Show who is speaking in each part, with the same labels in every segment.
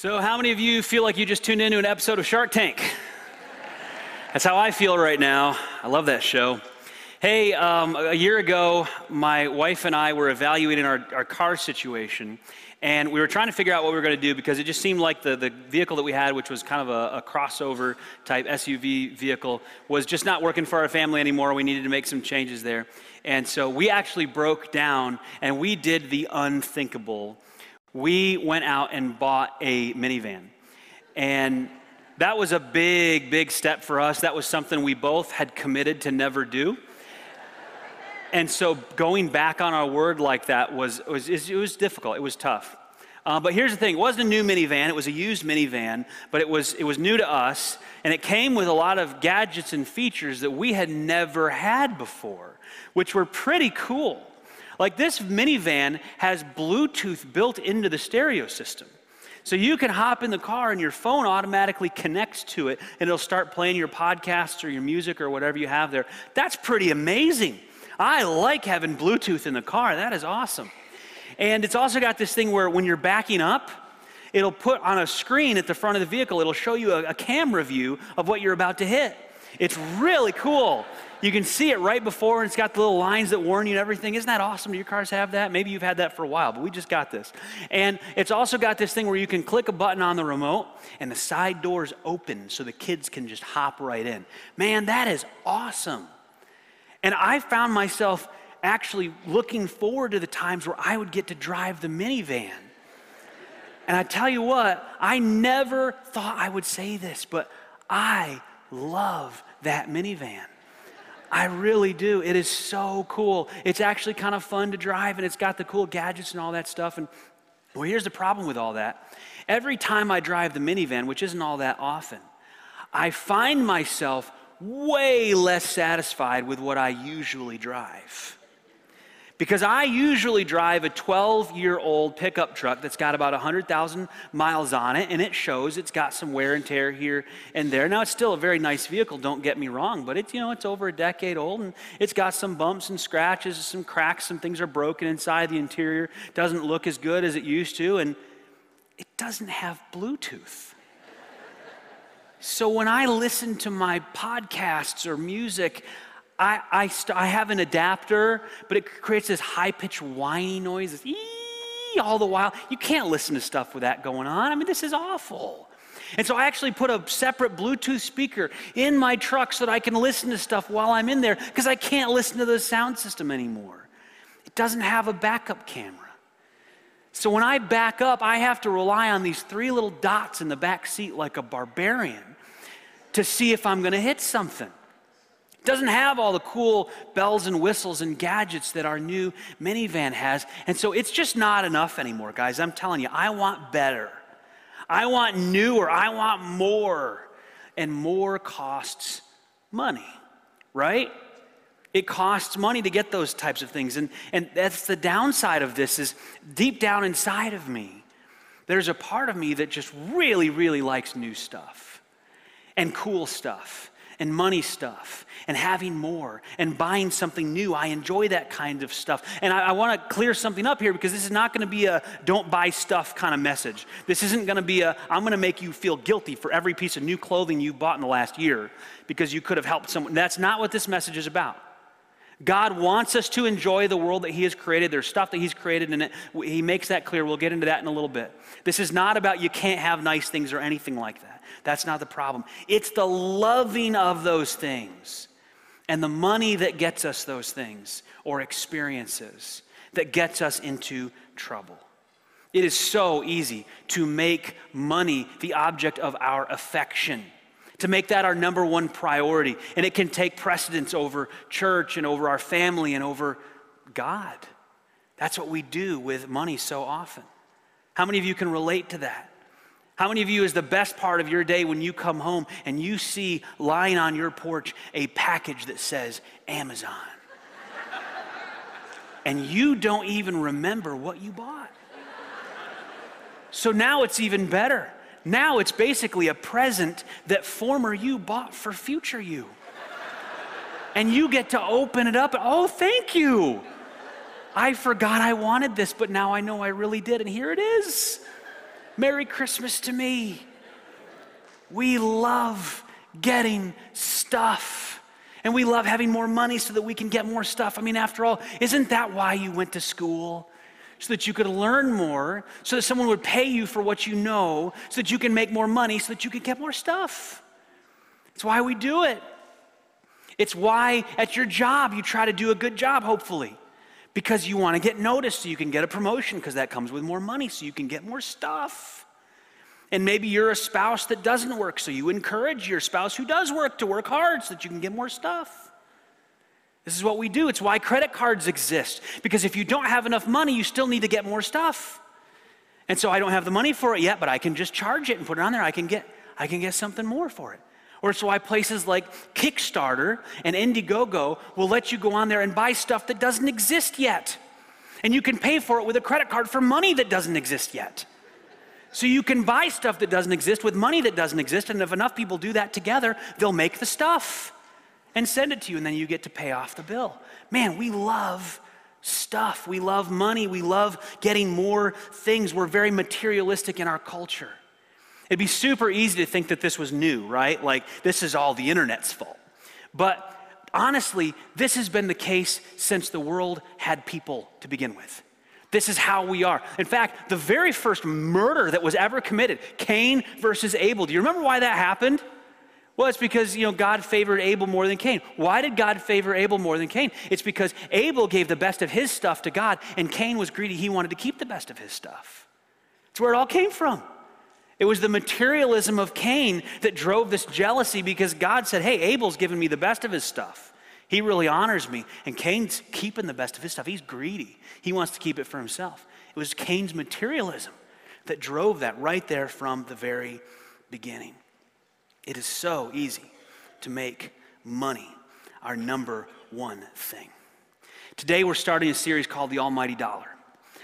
Speaker 1: So, how many of you feel like you just tuned into an episode of Shark Tank? That's how I feel right now. I love that show. Hey, um, a year ago, my wife and I were evaluating our, our car situation, and we were trying to figure out what we were going to do because it just seemed like the, the vehicle that we had, which was kind of a, a crossover type SUV vehicle, was just not working for our family anymore. We needed to make some changes there. And so we actually broke down and we did the unthinkable we went out and bought a minivan. And that was a big, big step for us. That was something we both had committed to never do. And so going back on our word like that was, was it was difficult. It was tough. Uh, but here's the thing: it wasn't a new minivan; it was a used minivan. But it was it was new to us, and it came with a lot of gadgets and features that we had never had before, which were pretty cool. Like this minivan has Bluetooth built into the stereo system. So you can hop in the car and your phone automatically connects to it and it'll start playing your podcasts or your music or whatever you have there. That's pretty amazing. I like having Bluetooth in the car. That is awesome. And it's also got this thing where when you're backing up, it'll put on a screen at the front of the vehicle, it'll show you a, a camera view of what you're about to hit. It's really cool. You can see it right before, and it's got the little lines that warn you and everything. Isn't that awesome? Do your cars have that? Maybe you've had that for a while, but we just got this. And it's also got this thing where you can click a button on the remote, and the side doors open so the kids can just hop right in. Man, that is awesome. And I found myself actually looking forward to the times where I would get to drive the minivan. And I tell you what, I never thought I would say this, but I love that minivan. I really do. It is so cool. It's actually kind of fun to drive and it's got the cool gadgets and all that stuff. And well, here's the problem with all that. Every time I drive the minivan, which isn't all that often, I find myself way less satisfied with what I usually drive. Because I usually drive a 12 year old pickup truck that's got about 100,000 miles on it, and it shows it's got some wear and tear here and there. Now, it's still a very nice vehicle, don't get me wrong, but it's, you know, it's over a decade old, and it's got some bumps and scratches, some cracks, some things are broken inside. The interior doesn't look as good as it used to, and it doesn't have Bluetooth. So when I listen to my podcasts or music, I, I, st- I have an adapter, but it creates this high pitched whiny noise, ee all the while. You can't listen to stuff with that going on. I mean, this is awful. And so I actually put a separate Bluetooth speaker in my truck so that I can listen to stuff while I'm in there because I can't listen to the sound system anymore. It doesn't have a backup camera. So when I back up, I have to rely on these three little dots in the back seat like a barbarian to see if I'm going to hit something. It doesn't have all the cool bells and whistles and gadgets that our new minivan has. And so it's just not enough anymore, guys. I'm telling you, I want better. I want newer. I want more. And more costs money, right? It costs money to get those types of things. And, and that's the downside of this is deep down inside of me, there's a part of me that just really, really likes new stuff and cool stuff and money stuff and having more and buying something new. I enjoy that kind of stuff. And I, I want to clear something up here because this is not going to be a don't buy stuff kind of message. This isn't going to be a I'm going to make you feel guilty for every piece of new clothing you bought in the last year because you could have helped someone. That's not what this message is about. God wants us to enjoy the world that He has created. There's stuff that He's created in it. He makes that clear. We'll get into that in a little bit. This is not about you can't have nice things or anything like that. That's not the problem. It's the loving of those things and the money that gets us those things or experiences that gets us into trouble. It is so easy to make money the object of our affection, to make that our number one priority. And it can take precedence over church and over our family and over God. That's what we do with money so often. How many of you can relate to that? How many of you is the best part of your day when you come home and you see lying on your porch a package that says Amazon? and you don't even remember what you bought. So now it's even better. Now it's basically a present that former you bought for future you. And you get to open it up. Oh, thank you. I forgot I wanted this, but now I know I really did, and here it is. Merry Christmas to me. We love getting stuff. And we love having more money so that we can get more stuff. I mean, after all, isn't that why you went to school? So that you could learn more, so that someone would pay you for what you know, so that you can make more money, so that you can get more stuff. It's why we do it. It's why at your job you try to do a good job, hopefully, because you want to get noticed so you can get a promotion, because that comes with more money, so you can get more stuff. And maybe you're a spouse that doesn't work, so you encourage your spouse who does work to work hard so that you can get more stuff. This is what we do. It's why credit cards exist. Because if you don't have enough money, you still need to get more stuff. And so I don't have the money for it yet, but I can just charge it and put it on there. I can get, I can get something more for it. Or it's why places like Kickstarter and Indiegogo will let you go on there and buy stuff that doesn't exist yet. And you can pay for it with a credit card for money that doesn't exist yet. So you can buy stuff that doesn't exist with money that doesn't exist, and if enough people do that together, they'll make the stuff and send it to you, and then you get to pay off the bill. Man, we love stuff. We love money. We love getting more things. We're very materialistic in our culture. It'd be super easy to think that this was new, right? Like this is all the internet's fault. But honestly, this has been the case since the world had people to begin with. This is how we are. In fact, the very first murder that was ever committed, Cain versus Abel. Do you remember why that happened? Well, it's because, you know, God favored Abel more than Cain. Why did God favor Abel more than Cain? It's because Abel gave the best of his stuff to God, and Cain was greedy. He wanted to keep the best of his stuff. It's where it all came from. It was the materialism of Cain that drove this jealousy because God said, Hey, Abel's giving me the best of his stuff. He really honors me. And Cain's keeping the best of his stuff. He's greedy, he wants to keep it for himself. It was Cain's materialism that drove that right there from the very beginning. It is so easy to make money our number one thing. Today, we're starting a series called The Almighty Dollar.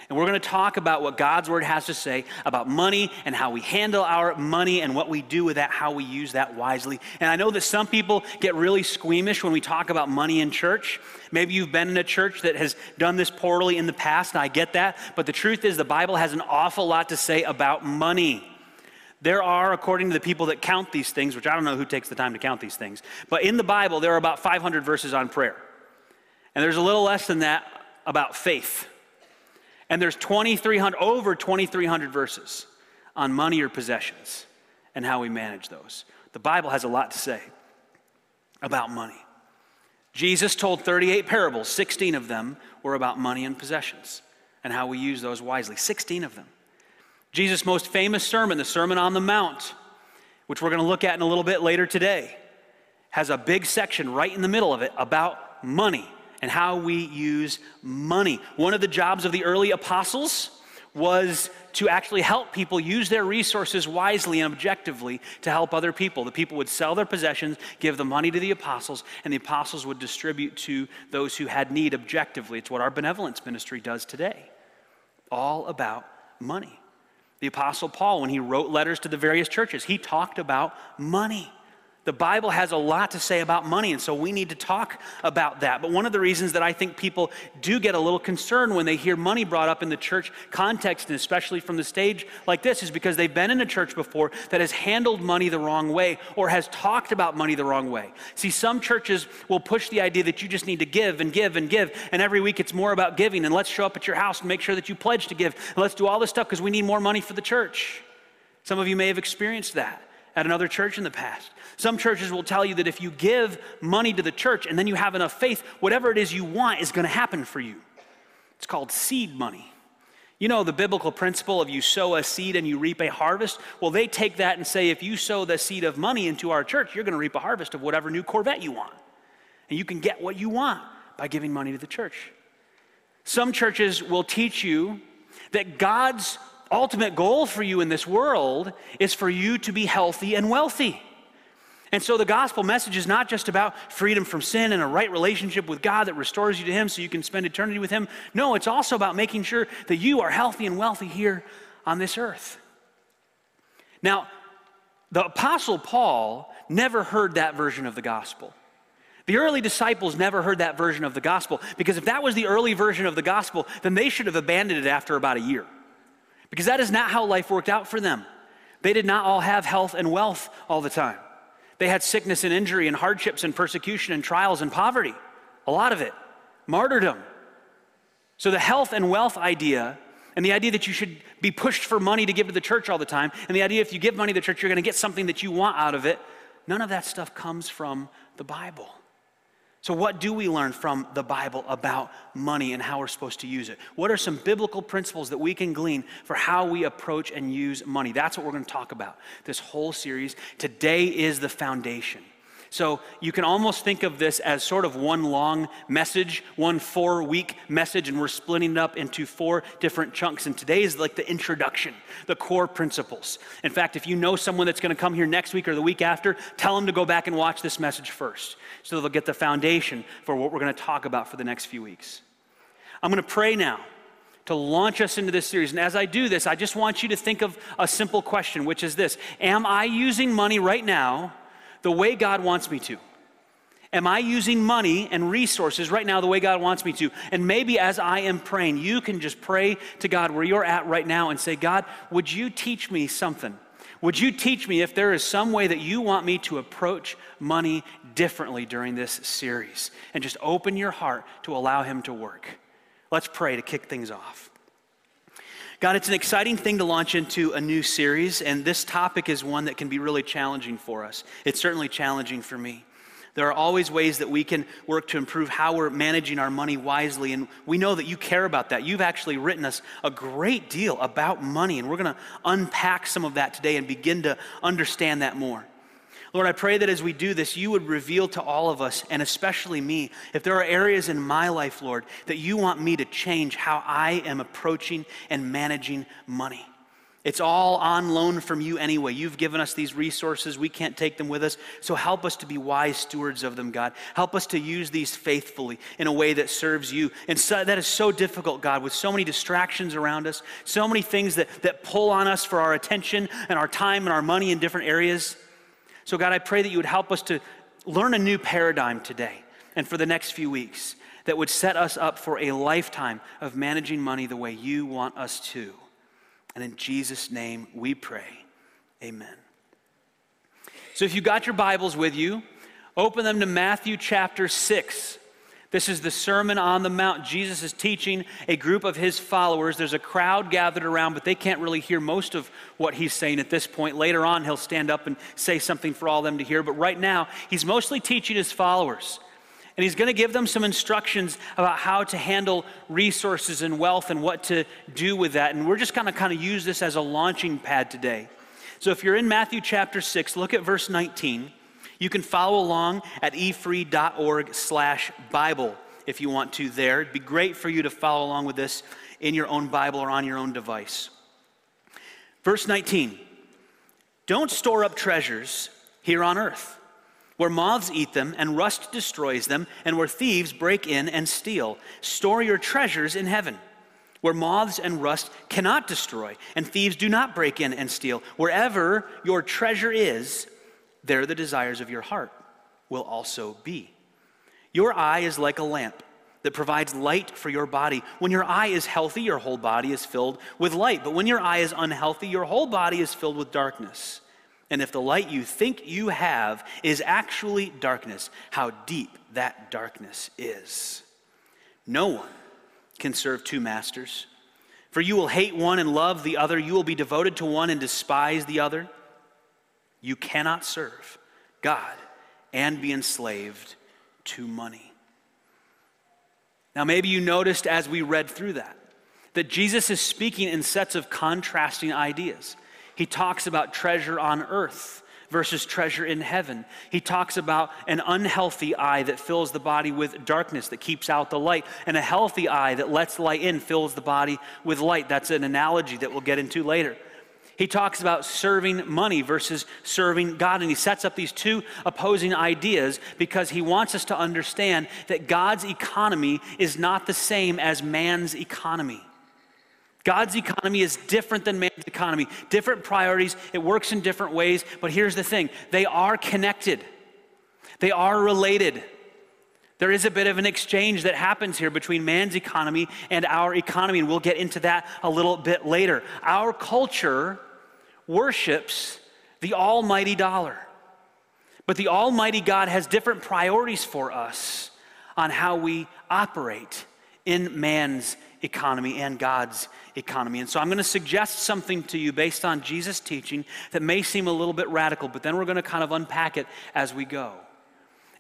Speaker 1: And we're going to talk about what God's word has to say about money and how we handle our money and what we do with that, how we use that wisely. And I know that some people get really squeamish when we talk about money in church. Maybe you've been in a church that has done this poorly in the past, and I get that. But the truth is, the Bible has an awful lot to say about money. There are, according to the people that count these things, which I don't know who takes the time to count these things, but in the Bible, there are about 500 verses on prayer. And there's a little less than that about faith. And there's 2,300, over 2,300 verses on money or possessions and how we manage those. The Bible has a lot to say about money. Jesus told 38 parables, 16 of them were about money and possessions and how we use those wisely. 16 of them. Jesus' most famous sermon, the Sermon on the Mount, which we're going to look at in a little bit later today, has a big section right in the middle of it about money and how we use money. One of the jobs of the early apostles was to actually help people use their resources wisely and objectively to help other people. The people would sell their possessions, give the money to the apostles, and the apostles would distribute to those who had need objectively. It's what our benevolence ministry does today. All about money. The apostle Paul, when he wrote letters to the various churches, he talked about money. The Bible has a lot to say about money, and so we need to talk about that. But one of the reasons that I think people do get a little concerned when they hear money brought up in the church context, and especially from the stage like this, is because they've been in a church before that has handled money the wrong way or has talked about money the wrong way. See, some churches will push the idea that you just need to give and give and give, and every week it's more about giving, and let's show up at your house and make sure that you pledge to give, and let's do all this stuff because we need more money for the church. Some of you may have experienced that at another church in the past. Some churches will tell you that if you give money to the church and then you have enough faith, whatever it is you want is going to happen for you. It's called seed money. You know the biblical principle of you sow a seed and you reap a harvest? Well, they take that and say if you sow the seed of money into our church, you're going to reap a harvest of whatever new Corvette you want. And you can get what you want by giving money to the church. Some churches will teach you that God's ultimate goal for you in this world is for you to be healthy and wealthy. And so the gospel message is not just about freedom from sin and a right relationship with God that restores you to Him so you can spend eternity with Him. No, it's also about making sure that you are healthy and wealthy here on this earth. Now, the Apostle Paul never heard that version of the gospel. The early disciples never heard that version of the gospel because if that was the early version of the gospel, then they should have abandoned it after about a year. Because that is not how life worked out for them. They did not all have health and wealth all the time. They had sickness and injury and hardships and persecution and trials and poverty, a lot of it, martyrdom. So the health and wealth idea and the idea that you should be pushed for money to give to the church all the time, and the idea if you give money to the church, you're going to get something that you want out of it, none of that stuff comes from the Bible. So, what do we learn from the Bible about money and how we're supposed to use it? What are some biblical principles that we can glean for how we approach and use money? That's what we're going to talk about this whole series. Today is the foundation. So you can almost think of this as sort of one long message, one four week message, and we're splitting it up into four different chunks. And today is like the introduction, the core principles. In fact, if you know someone that's going to come here next week or the week after, tell them to go back and watch this message first so they'll get the foundation for what we're going to talk about for the next few weeks. I'm going to pray now to launch us into this series. And as I do this, I just want you to think of a simple question, which is this Am I using money right now? The way God wants me to? Am I using money and resources right now the way God wants me to? And maybe as I am praying, you can just pray to God where you're at right now and say, God, would you teach me something? Would you teach me if there is some way that you want me to approach money differently during this series? And just open your heart to allow Him to work. Let's pray to kick things off. God, it's an exciting thing to launch into a new series, and this topic is one that can be really challenging for us. It's certainly challenging for me. There are always ways that we can work to improve how we're managing our money wisely, and we know that you care about that. You've actually written us a great deal about money, and we're going to unpack some of that today and begin to understand that more. Lord, I pray that as we do this, you would reveal to all of us, and especially me, if there are areas in my life, Lord, that you want me to change how I am approaching and managing money. It's all on loan from you anyway. You've given us these resources. We can't take them with us. So help us to be wise stewards of them, God. Help us to use these faithfully in a way that serves you. And so, that is so difficult, God, with so many distractions around us, so many things that, that pull on us for our attention and our time and our money in different areas. So, God, I pray that you would help us to learn a new paradigm today and for the next few weeks that would set us up for a lifetime of managing money the way you want us to. And in Jesus' name we pray. Amen. So, if you got your Bibles with you, open them to Matthew chapter 6. This is the Sermon on the Mount. Jesus is teaching a group of his followers. There's a crowd gathered around, but they can't really hear most of what he's saying at this point. Later on, he'll stand up and say something for all them to hear. But right now, he's mostly teaching his followers. And he's going to give them some instructions about how to handle resources and wealth and what to do with that. And we're just going to kind of use this as a launching pad today. So if you're in Matthew chapter 6, look at verse 19. You can follow along at efree.org slash Bible if you want to there. It'd be great for you to follow along with this in your own Bible or on your own device. Verse 19 Don't store up treasures here on earth, where moths eat them and rust destroys them, and where thieves break in and steal. Store your treasures in heaven. Where moths and rust cannot destroy, and thieves do not break in and steal. Wherever your treasure is, there the desires of your heart will also be. Your eye is like a lamp that provides light for your body. When your eye is healthy, your whole body is filled with light. But when your eye is unhealthy, your whole body is filled with darkness. And if the light you think you have is actually darkness, how deep that darkness is. No one can serve two masters. For you will hate one and love the other, you will be devoted to one and despise the other. You cannot serve God and be enslaved to money. Now, maybe you noticed as we read through that that Jesus is speaking in sets of contrasting ideas. He talks about treasure on earth versus treasure in heaven. He talks about an unhealthy eye that fills the body with darkness, that keeps out the light, and a healthy eye that lets light in, fills the body with light. That's an analogy that we'll get into later. He talks about serving money versus serving God. And he sets up these two opposing ideas because he wants us to understand that God's economy is not the same as man's economy. God's economy is different than man's economy, different priorities. It works in different ways. But here's the thing they are connected, they are related. There is a bit of an exchange that happens here between man's economy and our economy, and we'll get into that a little bit later. Our culture worships the almighty dollar, but the almighty God has different priorities for us on how we operate in man's economy and God's economy. And so I'm going to suggest something to you based on Jesus' teaching that may seem a little bit radical, but then we're going to kind of unpack it as we go.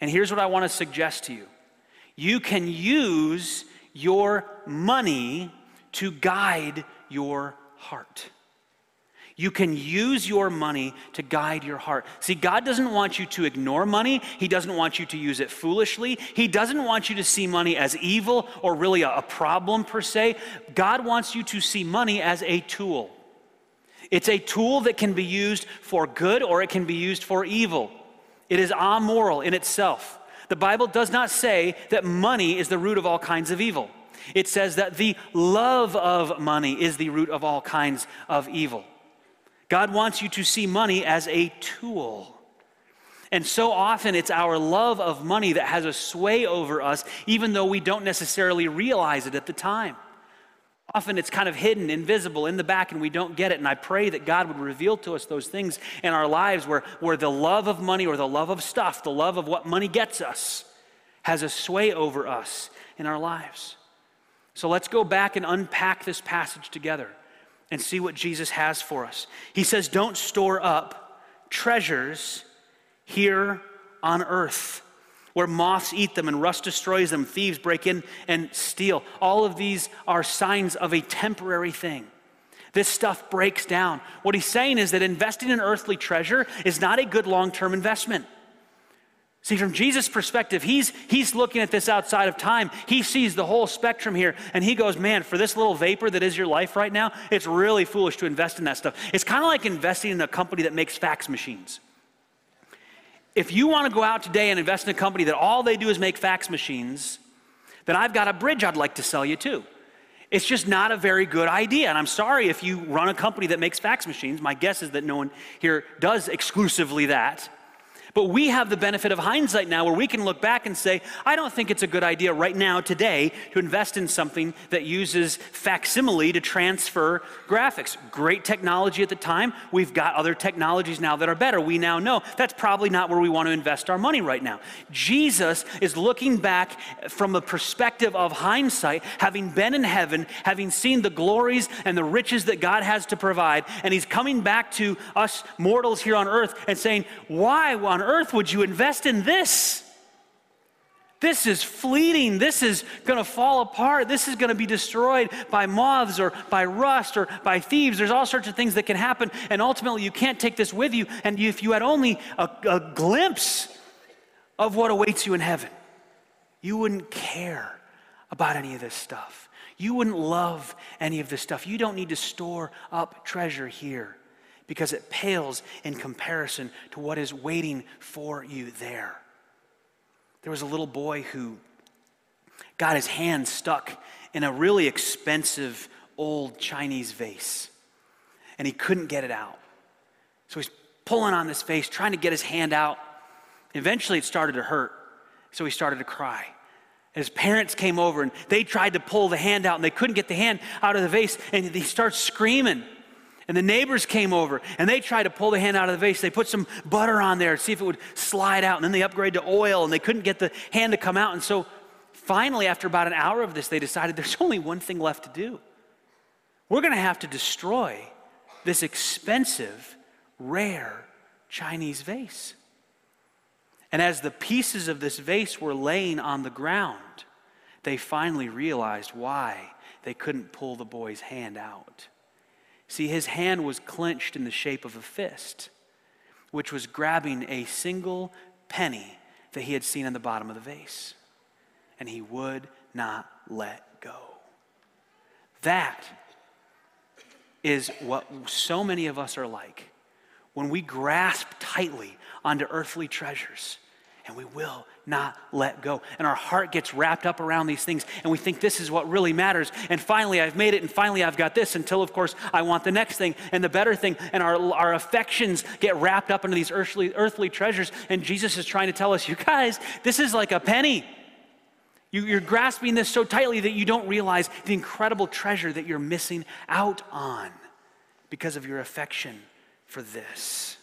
Speaker 1: And here's what I want to suggest to you you can use your money to guide your heart. You can use your money to guide your heart. See, God doesn't want you to ignore money. He doesn't want you to use it foolishly. He doesn't want you to see money as evil or really a, problem per se. God wants you to see money as a tool. It's a tool that can be used for good or it can be used for evil. It is amoral in itself. The Bible does not say that money is the root of all kinds of evil. It says that the love of money is the root of all kinds of evil. God wants you to see money as a tool. And so often it's our love of money that has a sway over us, even though we don't necessarily realize it at the time. Often it's kind of hidden, invisible in the back, and we don't get it. And I pray that God would reveal to us those things in our lives where, where the love of money or the love of stuff, the love of what money gets us, has a sway over us in our lives. So let's go back and unpack this passage together and see what Jesus has for us. He says, Don't store up treasures here on earth where moths eat them and rust destroys them, thieves break in and steal. All of these are signs of a temporary thing. This stuff breaks down. What he's saying is that investing in earthly treasure is not a good long term investment. See, from Jesus' perspective, he's, he's looking at this outside of time. He sees the whole spectrum here, and he goes, Man, for this little vapor that is your life right now, it's really foolish to invest in that stuff. It's kind of like investing in a company that makes fax machines. If you want to go out today and invest in a company that all they do is make fax machines, then I've got a bridge I'd like to sell you too. It's just not a very good idea. And I'm sorry if you run a company that makes fax machines. My guess is that no one here does exclusively that. But we have the benefit of hindsight now where we can look back and say, I don't think it's a good idea right now, today, to invest in something that uses facsimile to transfer graphics. Great technology at the time. We've got other technologies now that are better. We now know that's probably not where we want to invest our money right now. Jesus is looking back from the perspective of hindsight, having been in heaven, having seen the glories and the riches that God has to provide, and he's coming back to us mortals here on earth and saying, Why on earth would you invest in this? This is fleeting. This is going to fall apart. This is going to be destroyed by moths or by rust or by thieves. There's all sorts of things that can happen. And ultimately, you can't take this with you. And if you had only a, a glimpse of what awaits you in heaven, you wouldn't care about any of this stuff. You wouldn't love any of this stuff. You don't need to store up treasure here because it pales in comparison to what is waiting for you there. There was a little boy who got his hand stuck in a really expensive old Chinese vase, and he couldn't get it out. So he's pulling on this vase, trying to get his hand out. Eventually, it started to hurt, so he started to cry. His parents came over and they tried to pull the hand out and they couldn't get the hand out of the vase, and he starts screaming. And the neighbors came over and they tried to pull the hand out of the vase. They put some butter on there to see if it would slide out. And then they upgraded to oil and they couldn't get the hand to come out. And so finally, after about an hour of this, they decided there's only one thing left to do. We're going to have to destroy this expensive, rare Chinese vase. And as the pieces of this vase were laying on the ground, they finally realized why they couldn't pull the boy's hand out. See, his hand was clenched in the shape of a fist, which was grabbing a single penny that he had seen in the bottom of the vase. And he would not let go. That is what so many of us are like when we grasp tightly onto earthly treasures and we will not let go. And our heart gets wrapped up around these things, and we think this is what really matters. And finally, I've made it, and finally, I've got this, until, of course, I want the next thing and the better thing. And our, our affections get wrapped up into these earthly, earthly treasures. And Jesus is trying to tell us, you guys, this is like a penny. You, are grasping this so tightly that you don't realize the incredible treasure that you're missing out on because of your affection for this.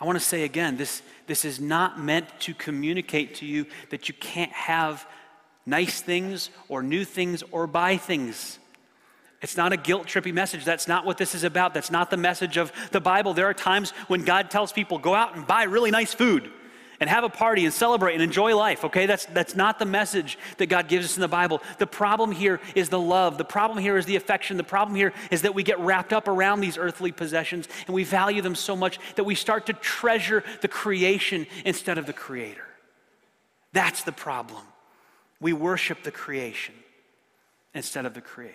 Speaker 1: I want to say again this, this is not meant to communicate to you that you can't have nice things or new things or buy things. It's not a guilt trippy message. That's not what this is about. That's not the message of the Bible. There are times when God tells people, go out and buy really nice food and have a party and celebrate and enjoy life, okay? That's, that's not the message that God gives us in the Bible. The problem here is the love. The problem here is the affection. The problem here is that we get wrapped up around these earthly possessions and we value them so much that we start to treasure the creation instead of the Creator. That's the problem. We worship the creation instead of the Creator.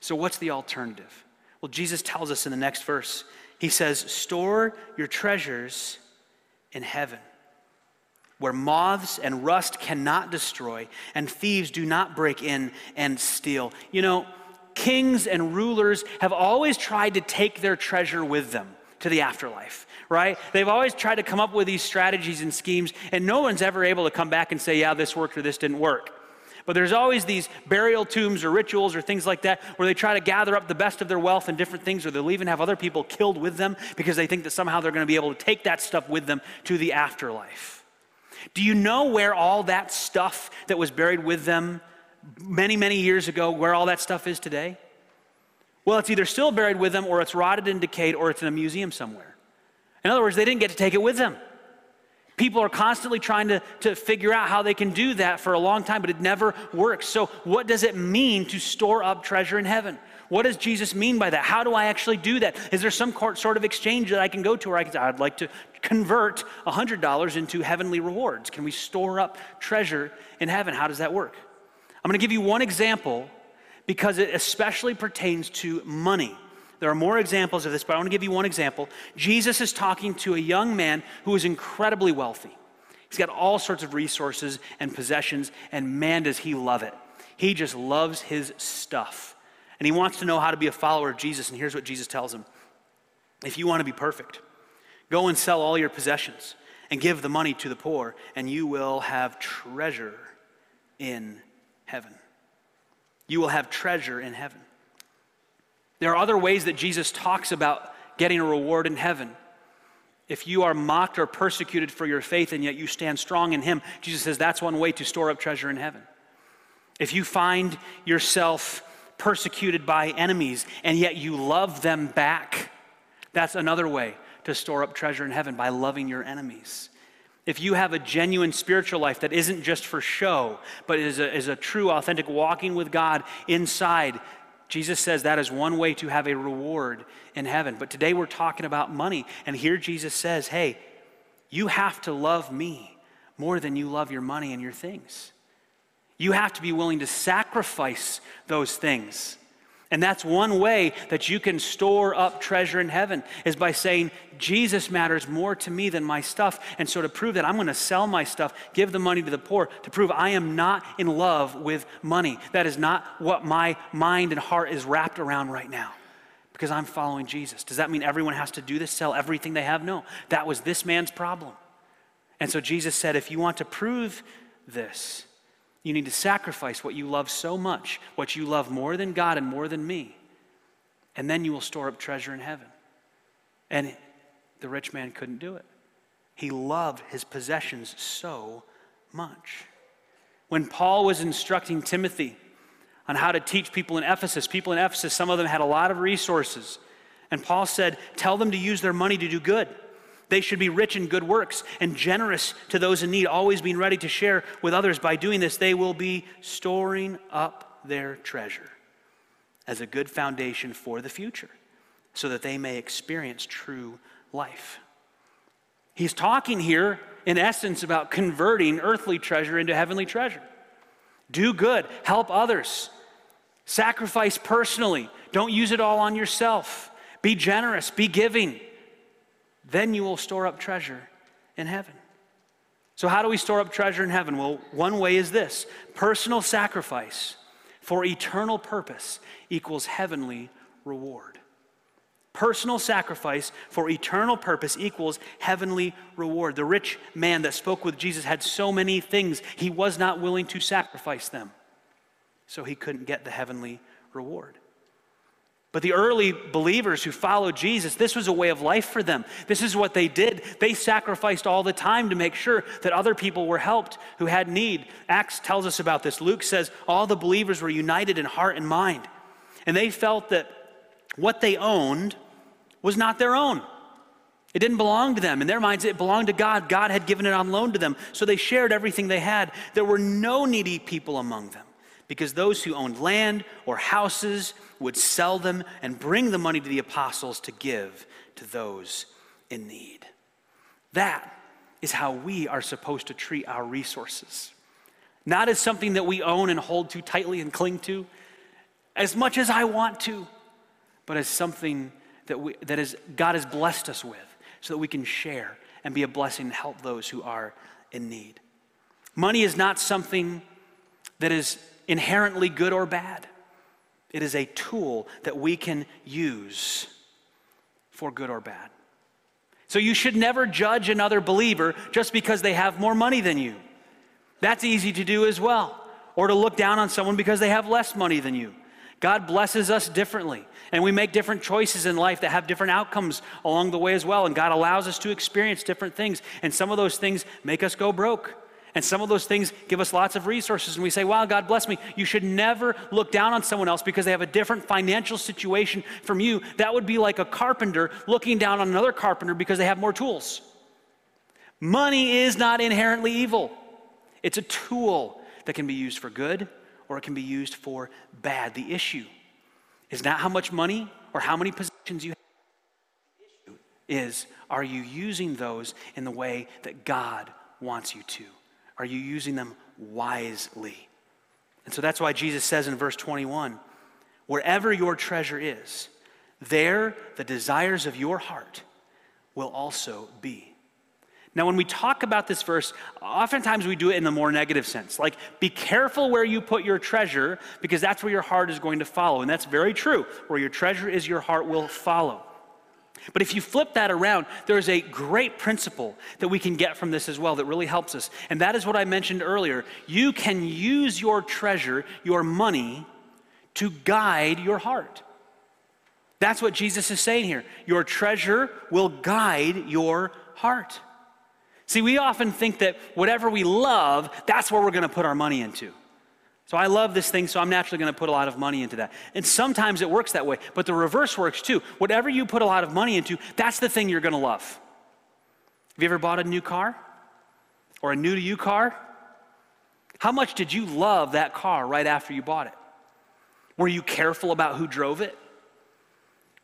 Speaker 1: So, what's the alternative? Well, Jesus tells us in the next verse, He says, Store your treasures in heaven where moths and rust cannot destroy, and thieves do not break in and steal. You know, kings and rulers have always tried to take their treasure with them to the afterlife, right? They've always tried to come up with these strategies and schemes, and no one's ever able to come back and say, yeah, this worked or this didn't work. But there's always these burial tombs or rituals or things like that where they try to gather up the best of their wealth and different things, or they'll even have other people killed with them because they think that somehow they're going to be able to take that stuff with them to the afterlife. Do you know where all that stuff that was buried with them many, many years ago, where all that stuff is today? Well, it's either still buried with them, or it's rotted and decayed, or it's in a museum somewhere. In other words, they didn't get to take it with them. People are constantly trying to, to figure out how they can do that for a long time, but it never works. So, what does it mean to store up treasure in heaven? What does Jesus mean by that? How do I actually do that? Is there some sort of exchange that I can go to where I can, I'd like to convert $100 into heavenly rewards? Can we store up treasure in heaven? How does that work? I'm going to give you one example because it especially pertains to money. There are more examples of this, but I want to give you one example. Jesus is talking to a young man who is incredibly wealthy. He's got all sorts of resources and possessions, and man, does he love it. He just loves his stuff. And he wants to know how to be a follower of Jesus. And here's what Jesus tells him If you want to be perfect, go and sell all your possessions and give the money to the poor, and you will have treasure in heaven. You will have treasure in heaven. There are other ways that Jesus talks about getting a reward in heaven. If you are mocked or persecuted for your faith and yet you stand strong in Him, Jesus says that's one way to store up treasure in heaven. If you find yourself persecuted by enemies, and yet you love them back. That's another way to store up treasure in heaven by loving your enemies. If you have a genuine spiritual life that isn't just for show, but is a, is a true, authentic walking with God inside, Jesus says that is one way to have a reward in heaven. But today we're talking about money. And here Jesus says, hey, you have to love me more than you love your money and your things. You have to be willing to sacrifice those things. And that's one way that you can store up treasure in heaven is by saying, Jesus matters more to me than my stuff. And so to prove that, I'm going to sell my stuff, give the money to the poor, to prove I am not in love with money. That is not what my mind and heart is wrapped around right now because I'm following Jesus. Does that mean everyone has to do this, sell everything they have? No. That was this man's problem. And so Jesus said, if you want to prove this, you need to sacrifice what you love so much, what you love more than God and more than me, and then you will store up treasure in heaven. And the rich man couldn't do it. He loved his possessions so much. When Paul was instructing Timothy on how to teach people in Ephesus, people in Ephesus, some of them had a lot of resources. And Paul said, Tell them to use their money to do good they should be rich in good works and generous to those in need, always being ready to share with others. By doing this, they will be storing up their treasure as a good foundation for the future so that they may experience true life. He's talking here, in essence, about converting earthly treasure into heavenly treasure. Do good, help others, sacrifice personally, don't use it all on yourself. Be generous, be giving. Then you will store up treasure in heaven. So, how do we store up treasure in heaven? Well, one way is this personal sacrifice for eternal purpose equals heavenly reward. Personal sacrifice for eternal purpose equals heavenly reward. The rich man that spoke with Jesus had so many things, he was not willing to sacrifice them. So he couldn't get the heavenly reward. But the early believers who followed Jesus, this was a way of life for them. This is what they did. They sacrificed all the time to make sure that other people were helped who had need. Acts tells us about this. Luke says all the believers were united in heart and mind. And they felt that what they owned was not their own. It didn't belong to them. In their minds, it belonged to God. God had given it on loan to them. So they shared everything they had. There were no needy people among them because those who owned land or houses would sell them and bring the money to the apostles to give to those in need. That is how we are supposed to treat our resources. Not as something that we own and hold too tightly and cling to, as much as I want to, but as something that, we, that is, God has blessed us with so that we can share and be a blessing and help those who are in need. Money is not something that is inherently good or bad. It is a tool that we can use for good or bad. So you should never judge another believer just because they have more money than you. That's easy to do as well. Or to look down on someone because they have less money than you. God blesses us differently, and we make different choices in life that have different outcomes along the way as well. And God allows us to experience different things, and some of those things make us go broke. And some of those things give us lots of resources, and we say, Wow, God bless me. You should never look down on someone else because they have a different financial situation from you. That would be like a carpenter looking down on another carpenter because they have more tools. Money is not inherently evil, it's a tool that can be used for good or it can be used for bad. The issue is not how much money or how many possessions you have. Is, are you using those in the way that God wants you to? Are you using them wisely? And so that's why Jesus says in verse 21 wherever your treasure is, there the desires of your heart will also be. Now, when we talk about this verse, oftentimes we do it in the more negative sense. Like, be careful where you put your treasure because that's where your heart is going to follow. And that's very true. Where your treasure is, your heart will follow. But if you flip that around, there's a great principle that we can get from this as well that really helps us. And that is what I mentioned earlier. You can use your treasure, your money, to guide your heart. That's what Jesus is saying here. Your treasure will guide your heart. See, we often think that whatever we love, that's where we're going to put our money into. So I love this thing, so I'm naturally going to put a lot of money into that. And sometimes it works that way, but the reverse works too. Whatever you put a lot of money into, that's the thing you're going to love. Have you ever bought a new car? Or a new to you car? How much did you love that car right after you bought it? Were you careful about who drove it?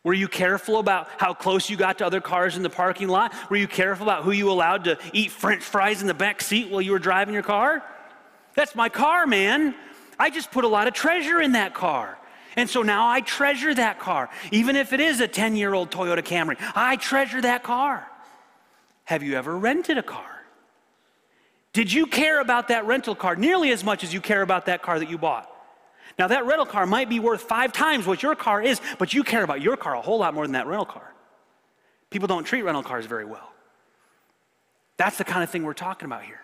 Speaker 1: Were you careful about how close you got to other cars in the parking lot? Were you careful about who you allowed to eat french fries in the back seat while you were driving your car? That's my car, man. I just put a lot of treasure in that car. And so now I treasure that car. Even if it is a 10 year old Toyota Camry, I treasure that car. Have you ever rented a car? Did you care about that rental car nearly as much as you care about that car that you bought? Now, that rental car might be worth five times what your car is, but you care about your car a whole lot more than that rental car. People don't treat rental cars very well. That's the kind of thing we're talking about here.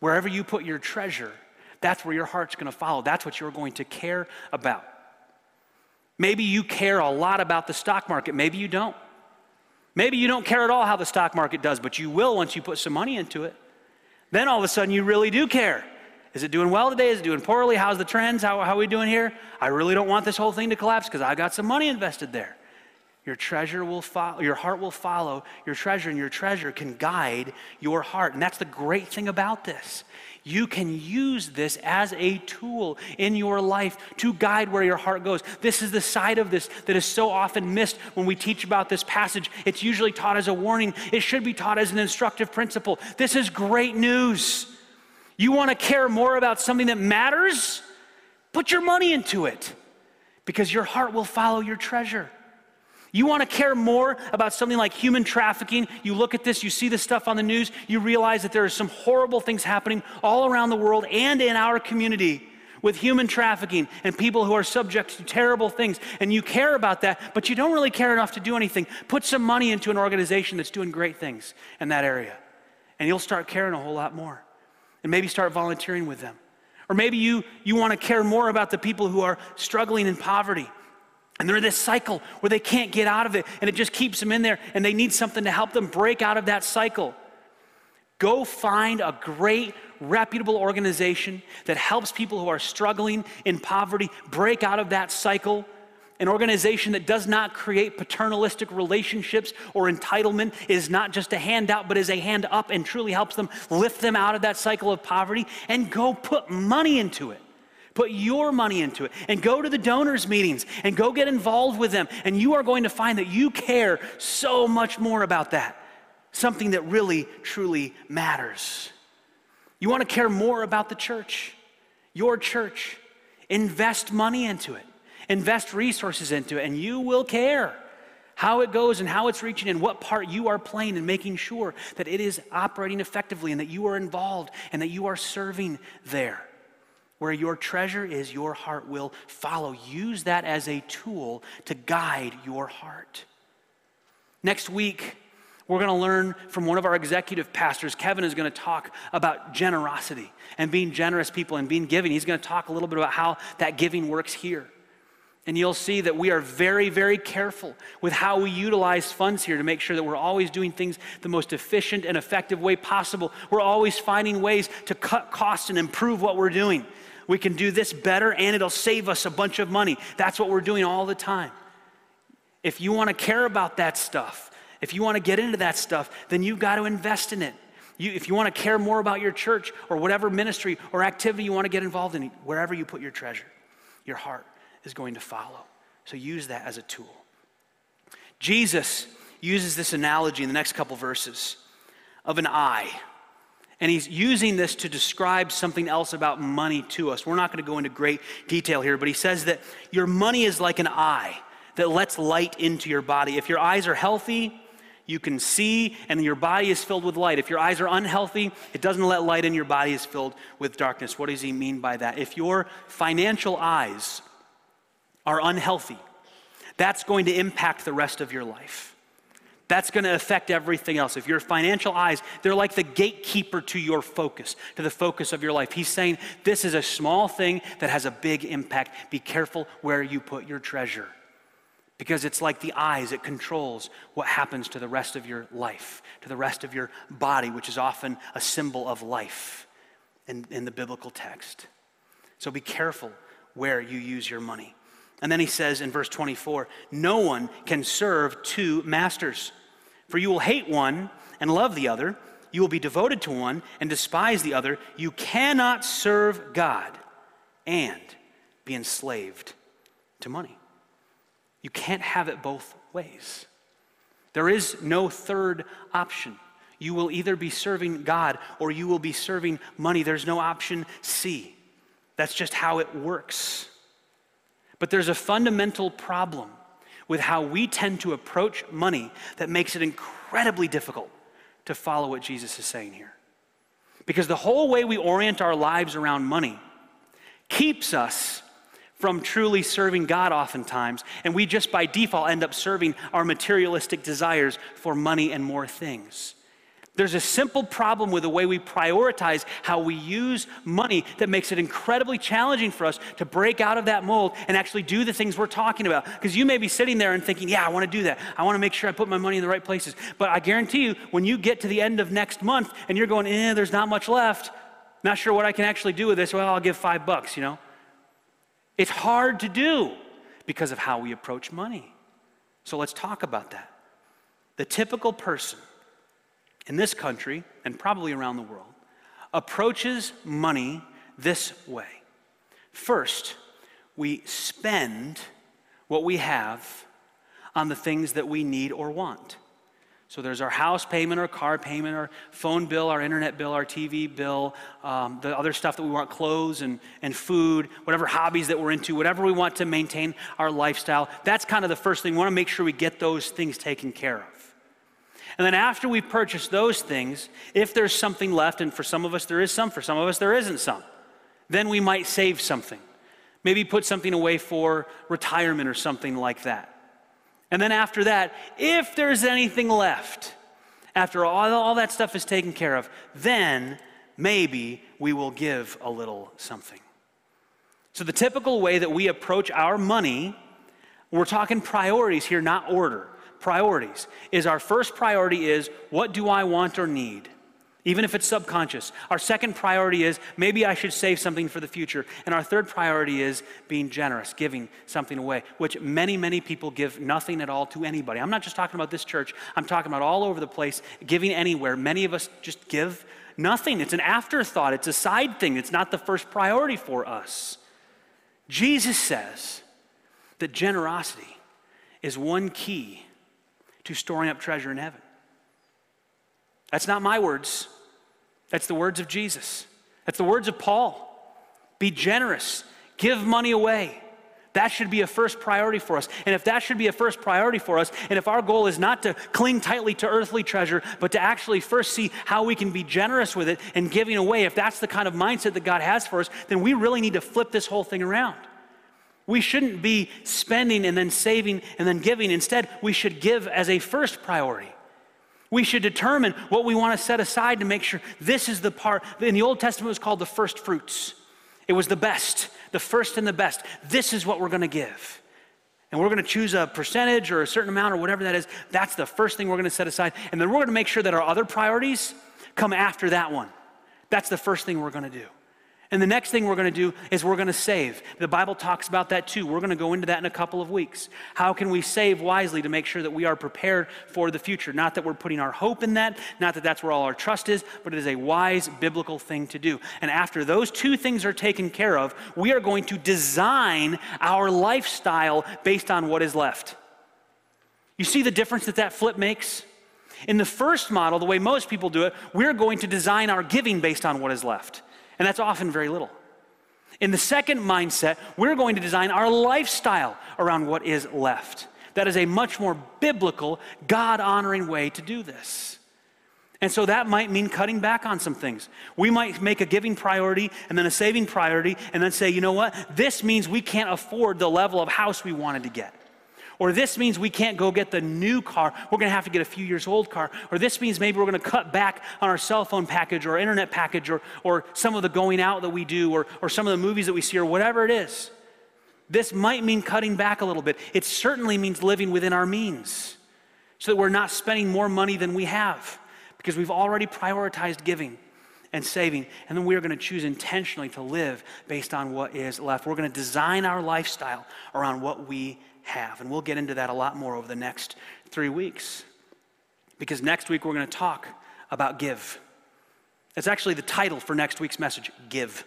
Speaker 1: Wherever you put your treasure, that's where your heart's going to follow. That's what you're going to care about. Maybe you care a lot about the stock market. Maybe you don't. Maybe you don't care at all how the stock market does, but you will once you put some money into it. Then all of a sudden you really do care. Is it doing well today? Is it doing poorly? How's the trends? How, how are we doing here? I really don't want this whole thing to collapse because I got some money invested there. Your treasure will follow, your heart will follow your treasure, and your treasure can guide your heart. And that's the great thing about this. You can use this as a tool in your life to guide where your heart goes. This is the side of this that is so often missed when we teach about this passage. It's usually taught as a warning, it should be taught as an instructive principle. This is great news. You want to care more about something that matters? Put your money into it because your heart will follow your treasure. You want to care more about something like human trafficking? You look at this, you see this stuff on the news, you realize that there are some horrible things happening all around the world and in our community with human trafficking and people who are subject to terrible things, and you care about that, but you don't really care enough to do anything, put some money into an organization that's doing great things in that area, and you'll start caring a whole lot more. And maybe start volunteering with them. Or maybe you, you want to care more about the people who are struggling in poverty. And they're in this cycle where they can't get out of it, and it just keeps them in there, and they need something to help them break out of that cycle. Go find a great, reputable organization that helps people who are struggling in poverty break out of that cycle. An organization that does not create paternalistic relationships or entitlement is not just a handout, but is a hand up and truly helps them lift them out of that cycle of poverty. And go put money into it. Put your money into it and go to the donors' meetings and go get involved with them. And you are going to find that you care so much more about that something that really, truly matters. You want to care more about the church, your church. Invest money into it, invest resources into it, and you will care how it goes and how it's reaching and what part you are playing in making sure that it is operating effectively and that you are involved and that you are serving there. Where your treasure is, your heart will follow. Use that as a tool to guide your heart. Next week, we're going to learn from one of our executive pastors. Kevin is going to talk about generosity and being generous people and being giving. He's going to talk a little bit about how that giving works here. And you'll see that we are very, very careful with how we utilize funds here to make sure that we're always doing things the most efficient and effective way possible. We're always finding ways to cut costs and improve what we're doing. We can do this better and it'll save us a bunch of money. That's what we're doing all the time. If you want to care about that stuff, if you want to get into that stuff, then you've got to invest in it. You, if you want to care more about your church or whatever ministry or activity you want to get involved in, wherever you put your treasure, your heart is going to follow. So use that as a tool. Jesus uses this analogy in the next couple verses of an eye. And he's using this to describe something else about money to us. We're not going to go into great detail here, but he says that your money is like an eye that lets light into your body. If your eyes are healthy, you can see, and your body is filled with light. If your eyes are unhealthy, it doesn't let light in, your body is filled with darkness. What does he mean by that? If your financial eyes are unhealthy, that's going to impact the rest of your life. That's going to affect everything else. If your financial eyes, they're like the gatekeeper to your focus, to the focus of your life. He's saying this is a small thing that has a big impact. Be careful where you put your treasure because it's like the eyes, it controls what happens to the rest of your life, to the rest of your body, which is often a symbol of life in, in the biblical text. So be careful where you use your money. And then he says in verse 24, No one can serve two masters, for you will hate one and love the other. You will be devoted to one and despise the other. You cannot serve God and be enslaved to money. You can't have it both ways. There is no third option. You will either be serving God or you will be serving money. There's no option C. That's just how it works. But there's a fundamental problem with how we tend to approach money that makes it incredibly difficult to follow what Jesus is saying here. Because the whole way we orient our lives around money keeps us from truly serving God oftentimes, and we just by default end up serving our materialistic desires for money and more things. There's a simple problem with the way we prioritize how we use money that makes it incredibly challenging for us to break out of that mold and actually do the things we're talking about. Because you may be sitting there and thinking, yeah, I want to do that. I want to make sure I put my money in the right places. But I guarantee you, when you get to the end of next month and you're going, eh, there's not much left, not sure what I can actually do with this, well, I'll give five bucks, you know? It's hard to do because of how we approach money. So let's talk about that. The typical person in this country and probably around the world approaches money this way. First, we spend what we have on the things that we need or want. So there's our house payment, our car payment, our phone bill, our internet bill, our TV bill, um, the other stuff that we want, clothes and, and food, whatever hobbies that we're into, whatever we want to maintain our lifestyle. That's kind of the first thing. We want to make sure we get those things taken care of. And then after we purchase those things, if there's something left, and for some of us there is some, for some of us there isn't some, Then we might save something. Maybe put something away for retirement or something like that. And then after that, if there's anything left, after all, all that stuff is taken care of, then maybe we will give a little something. So, the typical way that we approach our money, we're talking priorities here, not order. Priorities is our first priority is what do I want or need? even if it's subconscious. Our second priority is maybe I should save something for the future. And our third priority is being generous, giving something away, which many, many people give nothing at all to anybody. I'm not just talking about this church, I'm talking about all over the place, giving anywhere. Many of us just give nothing. It's an afterthought, it's a side thing, it's not the first priority for us. Jesus says that generosity is one key to storing up treasure in heaven. That's not my words. That's the words of Jesus. That's the words of Paul. Be generous, give money away. That should be a first priority for us. And if that should be a first priority for us, and if our goal is not to cling tightly to earthly treasure, but to actually first see how we can be generous with it and giving away, if that's the kind of mindset that God has for us, then we really need to flip this whole thing around. We shouldn't be spending and then saving and then giving. Instead, we should give as a first priority. We should determine what we want to set aside to make sure this is the part. In the Old Testament, it was called the first fruits. It was the best, the first and the best. This is what we're going to give. And we're going to choose a percentage or a certain amount or whatever that is. That's the first thing we're going to set aside. And then we're going to make sure that our other priorities come after that one. That's the first thing we're going to do. And the next thing we're going to do is we're going to save. The Bible talks about that too. We're going to go into that in a couple of weeks. How can we save wisely to make sure that we are prepared for the future? Not that we're putting our hope in that, not that that's where all our trust is, but it is a wise biblical thing to do. And after those two things are taken care of, we are going to design our lifestyle based on what is left. You see the difference that that flip makes? In the first model, the way most people do it, we're going to design our giving based on what is left and that's often very little. In the second mindset, we're going to design our lifestyle around what is left. That is a much more biblical, God honoring way to do this. And so that might mean cutting back on some things. We might make a giving priority and then a saving priority and then say, you know what? This means we can't afford the level of house we wanted to get. Or this means we can't go get the new car. We're going to have to get a few years old car. Or this means maybe we're going to cut back on our cell phone package or internet package or, or some of the going out that we do or, or some of the movies that we see or whatever it is. This might mean cutting back a little bit. It certainly means living within our means so that we're not spending more money than we have because we've already prioritized giving and saving. And then we are going to choose intentionally to live based on what is left. We're going to design our lifestyle around what we have. And we'll get into that a lot more over the next three weeks. Because next week we're going to talk about give. That's actually the title for next week's message Give.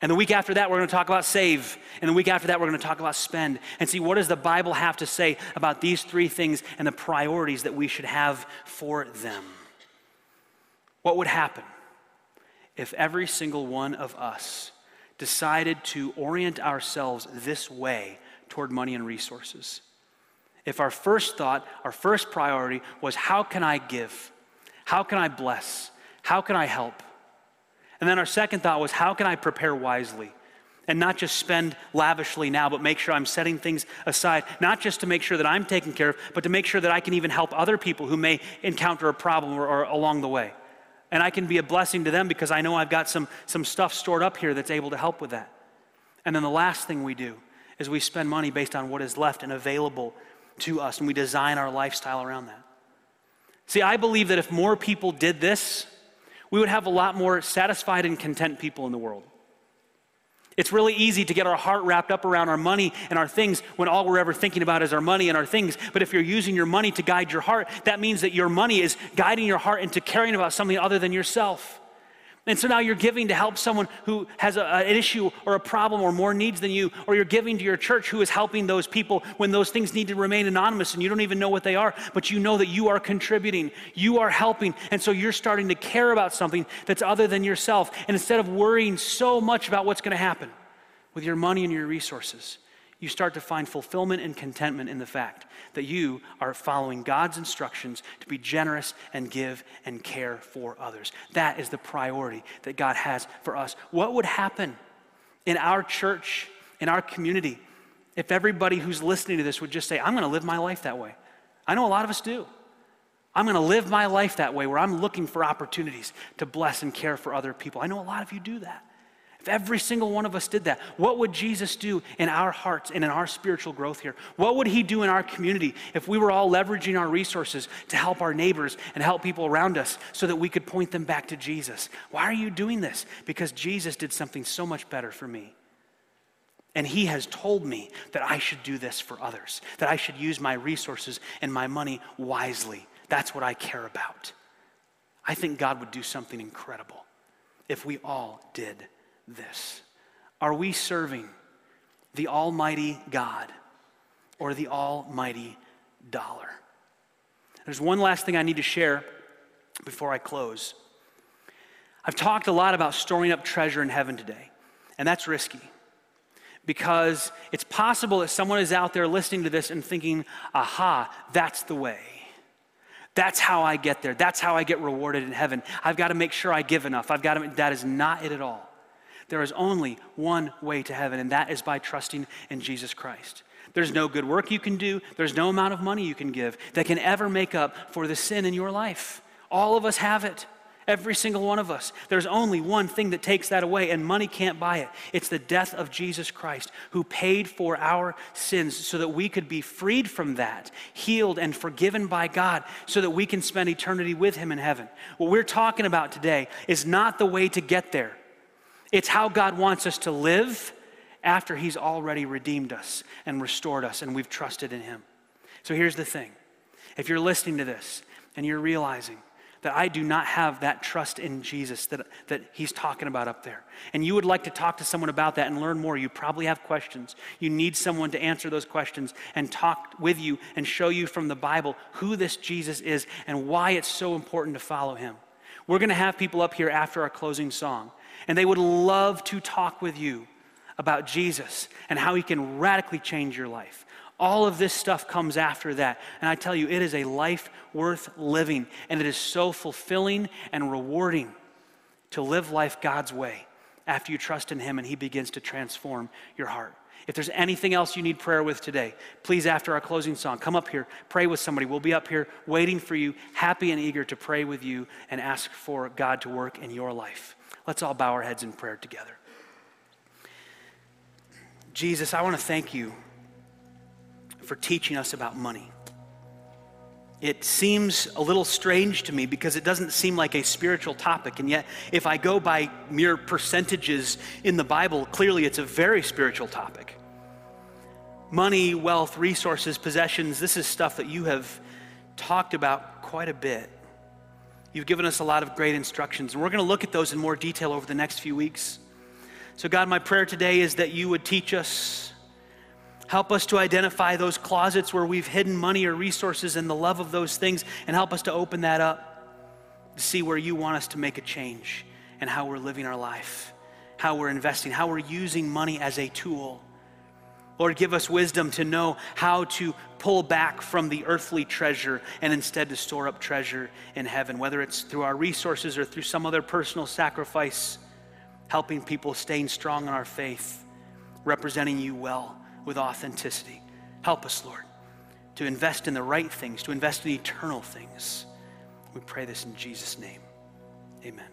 Speaker 1: And the week after that, we're going to talk about save. And the week after that, we're going to talk about spend. And see, what does the Bible have to say about these three things and the priorities that we should have for them? What would happen if every single one of us decided to orient ourselves this way toward money and resources. If our first thought, our first priority was, how can I give? How can I bless? How can I help? And then our second thought was, how can I prepare wisely? And not just spend lavishly now, but make sure I'm setting things aside, not just to make sure that I'm taken care of, but to make sure that I can even help other people who may encounter a problem or, or along the way. And I can be a blessing to them because I know I've got some, some stuff stored up here that's able to help with that. And then the last thing we do is we spend money based on what is left and available to us, and we design our lifestyle around that. See, I believe that if more people did this, we would have a lot more satisfied and content people in the world. It's really easy to get our heart wrapped up around our money and our things when all we're ever thinking about is our money and our things. But if you're using your money to guide your heart, that means that your money is guiding your heart into caring about something other than yourself. And so now you're giving to help someone who has a, an issue or a problem or more needs than you, or you're giving to your church who is helping those people when those things need to remain anonymous and you don't even know what they are, but you know that you are contributing, you are helping, and so you're starting to care about something that's other than yourself. And instead of worrying so much about what's going to happen with your money and your resources, you start to find fulfillment and contentment in the fact that you are following God's instructions to be generous and give and care for others. That is the priority that God has for us. What would happen in our church, in our community, if everybody who's listening to this would just say, I'm going to live my life that way. I know a lot of us do. I'm going to live my life that way where I'm looking for opportunities to bless and care for other people. I know a lot of you do that. If every single one of us did that, what would Jesus do in our hearts and in our spiritual growth here? What would he do in our community if we were all leveraging our resources to help our neighbors and help people around us so that we could point them back to Jesus? Why are you doing this? Because Jesus did something so much better for me. And he has told me that I should do this for others, that I should use my resources and my money wisely. That's what I care about. I think God would do something incredible if we all did this. Are we serving the Almighty God or the Almighty dollar? There's one last thing I need to share before I close. I've talked a lot about storing up treasure in heaven today, and that's risky because it's possible that someone is out there listening to this and thinking, aha, that's the way. That's how I get there. That's how I get rewarded in heaven. I've got to make sure I give enough. I've got to, that is not it at all. There is only one way to heaven, and that is by trusting in Jesus Christ. There's no good work you can do, there's no amount of money you can give that can ever make up for the sin in your life. All of us have it. Every single one of us. There's only one thing that takes that away, and money can't buy it. It's the death of Jesus Christ, who paid for our sins so that we could be freed from that, healed and forgiven by God, so that we can spend eternity with Him in heaven. What we're talking about today is not the way to get there, it's how God wants us to live after He's already redeemed us and restored us, and we've trusted in Him. So here's the thing if you're listening to this and you're realizing, that I do not have that trust in Jesus that, that he's talking about up there. And you would like to talk to someone about that and learn more. You probably have questions. You need someone to answer those questions and talk with you and show you from the Bible who this Jesus is and why it's so important to follow him. We're going to have people up here after our closing song, and they would love to talk with you about Jesus and how he can radically change your life. All of this stuff comes after that. And I tell you, it is a life worth living. And it is so fulfilling and rewarding to live life God's way after you trust in Him and He begins to transform your heart. If there's anything else you need prayer with today, please, after our closing song, come up here, pray with somebody. We'll be up here waiting for you, happy and eager to pray with you and ask for God to work in your life. Let's all bow our heads in prayer together. Jesus, I want to thank you for teaching us about money. It seems a little strange to me because it doesn't seem like a spiritual topic. And yet, if I go by mere percentages in the Bible, clearly it's a very spiritual topic. Money, wealth, resources, possessions, this is stuff that you have talked about quite a bit. You've given us a lot of great instructions, and we're going to look at those in more detail over the next few weeks. So, God, my prayer today is that you would teach us Help us to identify those closets where we've hidden money or resources and the love of those things, and help us to open that up to see where you want us to make a change and how we're living our life, how we're investing, how we're using money as a tool. Lord, give us wisdom to know how to pull back from the earthly treasure and instead to store up treasure in heaven, whether it's through our resources or through some other personal sacrifice, helping people staying strong in our faith, representing you well with authenticity. Help us, Lord, to invest in the right things, to invest in eternal things. We pray this in Jesus' name. Amen.